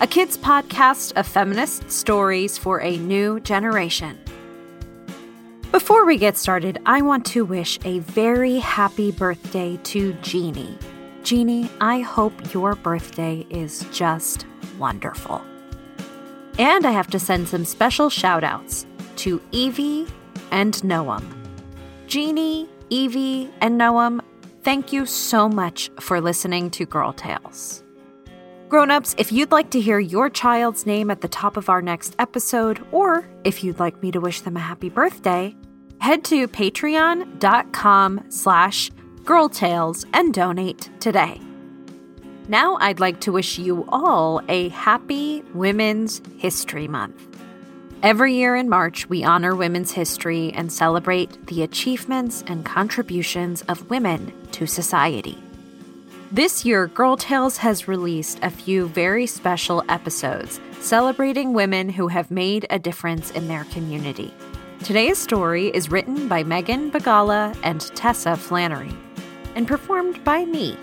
a kids' podcast of feminist stories for a new generation. Before we get started, I want to wish a very happy birthday to Jeannie. Jeannie, I hope your birthday is just wonderful. And I have to send some special shout outs to Evie and Noam. Jeannie, Evie, and Noam, thank you so much for listening to Girl Tales. Grown-ups, if you'd like to hear your child's name at the top of our next episode, or if you'd like me to wish them a happy birthday, head to patreon.com slash girltales and donate today. Now I'd like to wish you all a happy Women's History Month. Every year in March, we honor women's history and celebrate the achievements and contributions of women to society. This year, Girl Tales has released a few very special episodes celebrating women who have made a difference in their community. Today's story is written by Megan Bagala and Tessa Flannery and performed by me.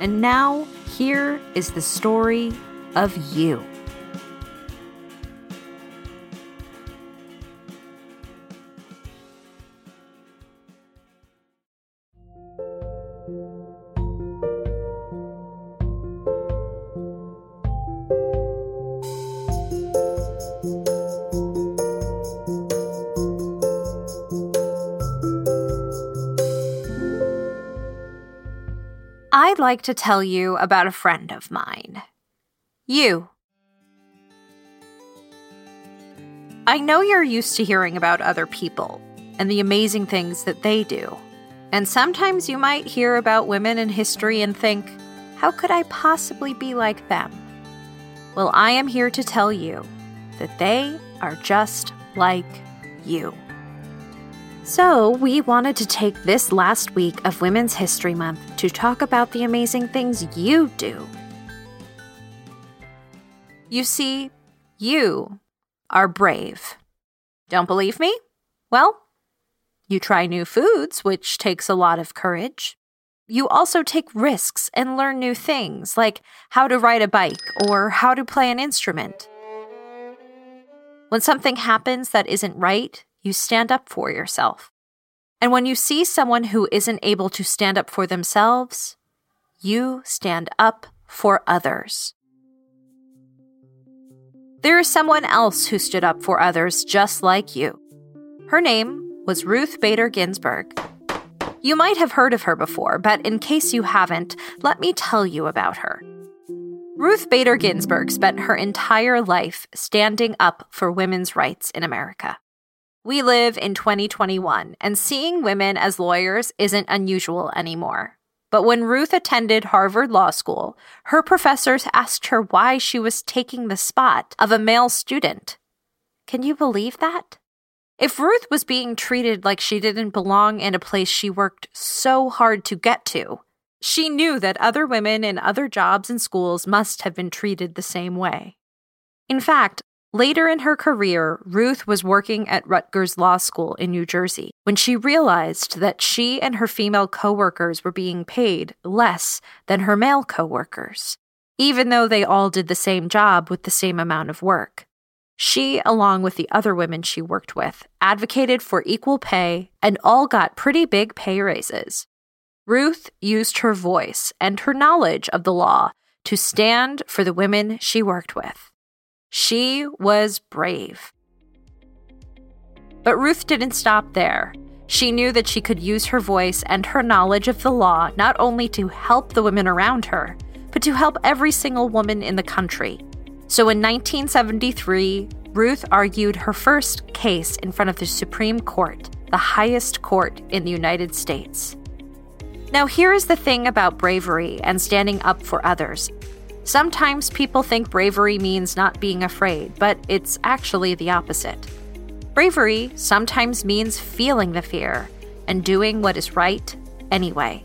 And now, here is the story of you. I'd like to tell you about a friend of mine. You. I know you're used to hearing about other people and the amazing things that they do. And sometimes you might hear about women in history and think, how could I possibly be like them? Well, I am here to tell you that they are just like you. So, we wanted to take this last week of Women's History Month to talk about the amazing things you do. You see, you are brave. Don't believe me? Well, you try new foods, which takes a lot of courage. You also take risks and learn new things, like how to ride a bike or how to play an instrument. When something happens that isn't right, you stand up for yourself. And when you see someone who isn't able to stand up for themselves, you stand up for others. there is someone else who stood up for others just like you. Her name was Ruth Bader Ginsburg. You might have heard of her before, but in case you haven't, let me tell you about her. Ruth Bader Ginsburg spent her entire life standing up for women's rights in America. We live in 2021, and seeing women as lawyers isn't unusual anymore. But when Ruth attended Harvard Law School, her professors asked her why she was taking the spot of a male student. Can you believe that? If Ruth was being treated like she didn't belong in a place she worked so hard to get to, she knew that other women in other jobs and schools must have been treated the same way. In fact, later in her career, Ruth was working at Rutgers Law School in New Jersey when she realized that she and her female coworkers were being paid less than her male coworkers, even though they all did the same job with the same amount of work. She, along with the other women she worked with, advocated for equal pay and all got pretty big pay raises. Ruth used her voice and her knowledge of the law to stand for the women she worked with. She was brave. But Ruth didn't stop there. She knew that she could use her voice and her knowledge of the law not only to help the women around her, but to help every single woman in the country. So in 1973, Ruth argued her first case in front of the Supreme Court, the highest court in the United States. Now, here is the thing about bravery and standing up for others. Sometimes people think bravery means not being afraid, but it's actually the opposite. Bravery sometimes means feeling the fear and doing what is right anyway.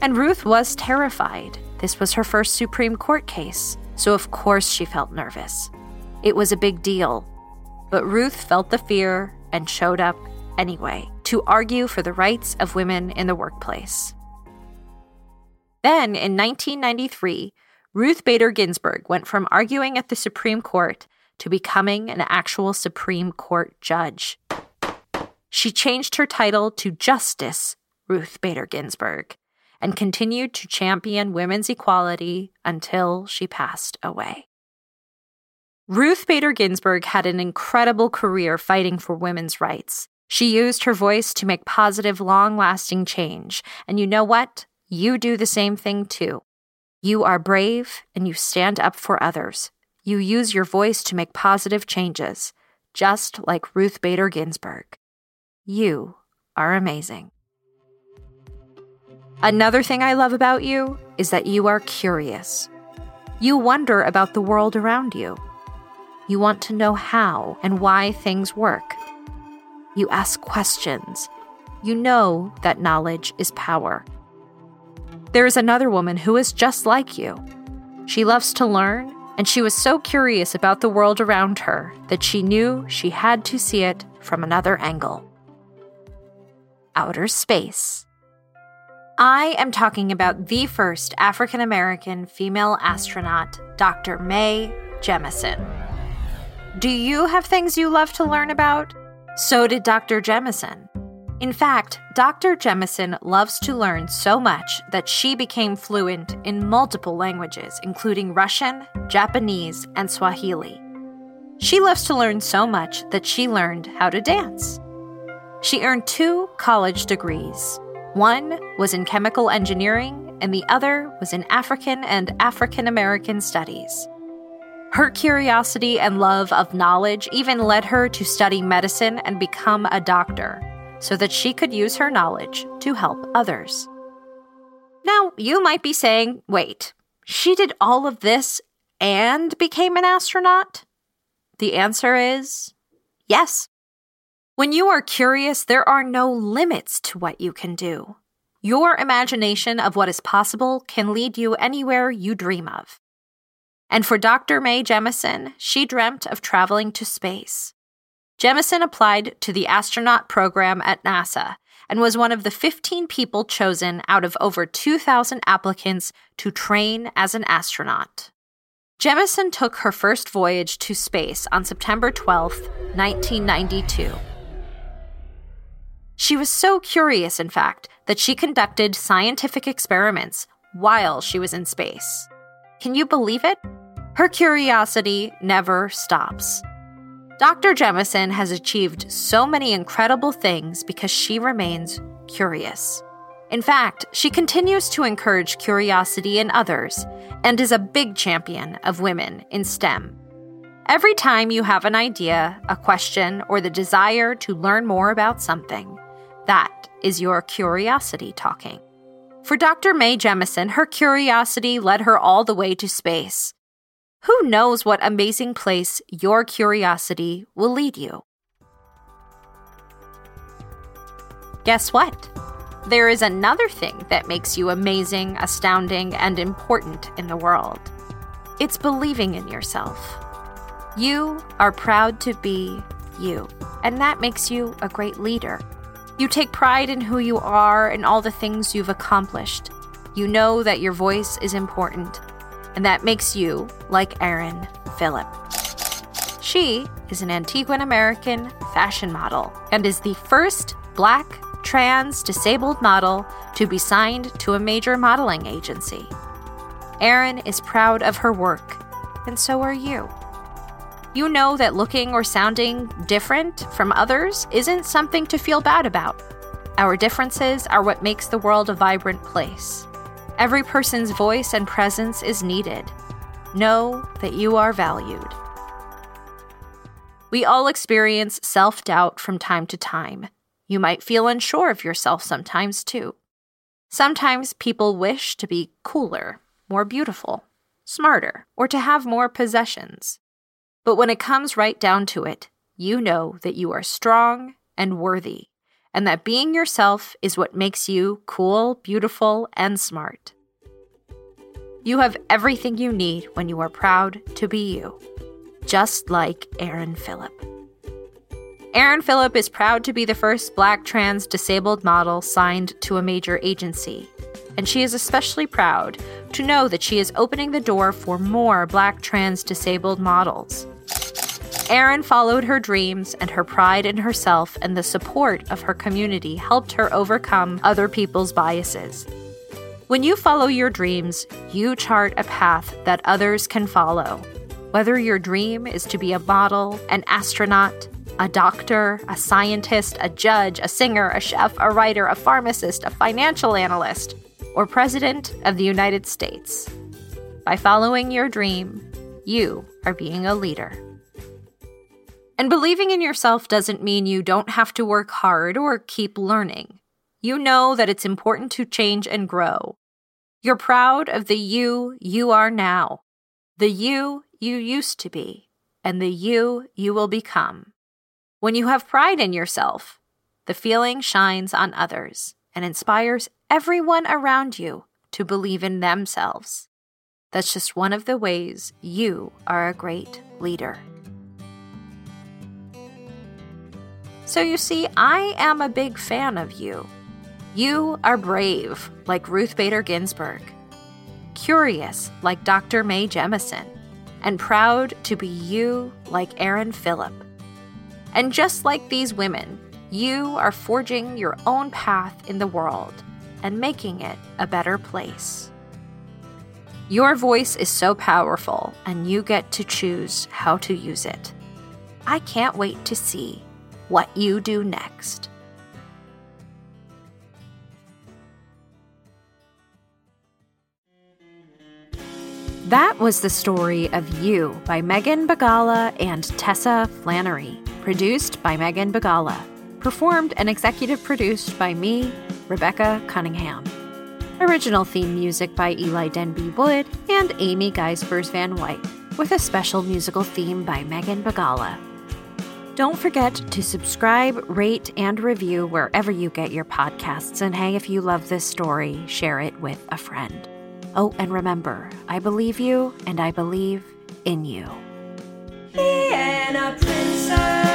And Ruth was terrified. This was her first Supreme Court case, so of course she felt nervous. It was a big deal. But Ruth felt the fear and showed up anyway to argue for the rights of women in the workplace. Then, in 1993, Ruth Bader Ginsburg went from arguing at the Supreme Court to becoming an actual Supreme Court judge. She changed her title to Justice Ruth Bader Ginsburg and continued to champion women's equality until she passed away. Ruth Bader Ginsburg had an incredible career fighting for women's rights. She used her voice to make positive, long lasting change. And you know what? You do the same thing too. You are brave and you stand up for others. You use your voice to make positive changes, just like Ruth Bader Ginsburg. You are amazing. Another thing I love about you is that you are curious. You wonder about the world around you. You want to know how and why things work. You ask questions. You know that knowledge is power. There is another woman who is just like you. She loves to learn, and she was so curious about the world around her that she knew she had to see it from another angle. Outer space. I am talking about the first African American female astronaut, Dr. Mae Jemison. Do you have things you love to learn about? So did Dr. Jemison. In fact, Dr. Jemison loves to learn so much that she became fluent in multiple languages, including Russian, Japanese, and Swahili. She loves to learn so much that she learned how to dance. She earned two college degrees. One was in chemical engineering, and the other was in African and African American studies. Her curiosity and love of knowledge even led her to study medicine and become a doctor so that she could use her knowledge to help others. Now, you might be saying, wait, she did all of this and became an astronaut? The answer is yes. When you are curious, there are no limits to what you can do. Your imagination of what is possible can lead you anywhere you dream of. And for Dr. Mae Jemison, she dreamt of traveling to space. Jemison applied to the astronaut program at NASA and was one of the 15 people chosen out of over 2,000 applicants to train as an astronaut. Jemison took her first voyage to space on September 12, 1992. She was so curious, in fact, that she conducted scientific experiments while she was in space. Can you believe it? Her curiosity never stops. Dr. Jemison has achieved so many incredible things because she remains curious. In fact, she continues to encourage curiosity in others and is a big champion of women in STEM. Every time you have an idea, a question, or the desire to learn more about something, that is your curiosity talking. For Dr. Mae Jemison, her curiosity led her all the way to space. Who knows what amazing place your curiosity will lead you? Guess what? There is another thing that makes you amazing, astounding, and important in the world. It's believing in yourself. You are proud to be you, and that makes you a great leader. You take pride in who you are and all the things you've accomplished. You know that your voice is important, and that makes you like Aaron Philip. She is an Antiguan American fashion model and is the first black, trans, disabled model to be signed to a major modeling agency. Aaron is proud of her work, and so are you. You know that looking or sounding different from others isn't something to feel bad about. Our differences are what makes the world a vibrant place. Every person's voice and presence is needed. Know that you are valued. We all experience self doubt from time to time. You might feel unsure of yourself sometimes, too. Sometimes people wish to be cooler, more beautiful, smarter, or to have more possessions. But when it comes right down to it, you know that you are strong and worthy, and that being yourself is what makes you cool, beautiful, and smart. You have everything you need when you are proud to be you, just like Aaron Philip. Aaron Philip is proud to be the first black trans disabled model signed to a major agency, and she is especially proud to know that she is opening the door for more black trans disabled models. Aaron followed her dreams, and her pride in herself and the support of her community helped her overcome other people's biases. When you follow your dreams, you chart a path that others can follow. Whether your dream is to be a model, an astronaut, a doctor, a scientist, a judge, a singer, a chef, a writer, a pharmacist, a financial analyst, or President of the United States. By following your dream, you are being a leader. And believing in yourself doesn't mean you don't have to work hard or keep learning. You know that it's important to change and grow. You're proud of the you you are now, the you you used to be, and the you you will become. When you have pride in yourself, the feeling shines on others and inspires everyone around you to believe in themselves. That's just one of the ways you are a great leader. So you see, I am a big fan of you. You are brave, like Ruth Bader Ginsburg, curious, like Dr. Mae Jemison, and proud to be you, like Aaron Philip. And just like these women, you are forging your own path in the world and making it a better place. Your voice is so powerful, and you get to choose how to use it. I can't wait to see what you do next. That was the story of You by Megan Bagala and Tessa Flannery, produced by Megan Bagala, performed and executive produced by me, Rebecca Cunningham. Original theme music by Eli Denby Wood and Amy Geisbers Van White, with a special musical theme by Megan Bagala. Don't forget to subscribe, rate, and review wherever you get your podcasts. And hey, if you love this story, share it with a friend. Oh, and remember, I believe you and I believe in you. Vienna Princess.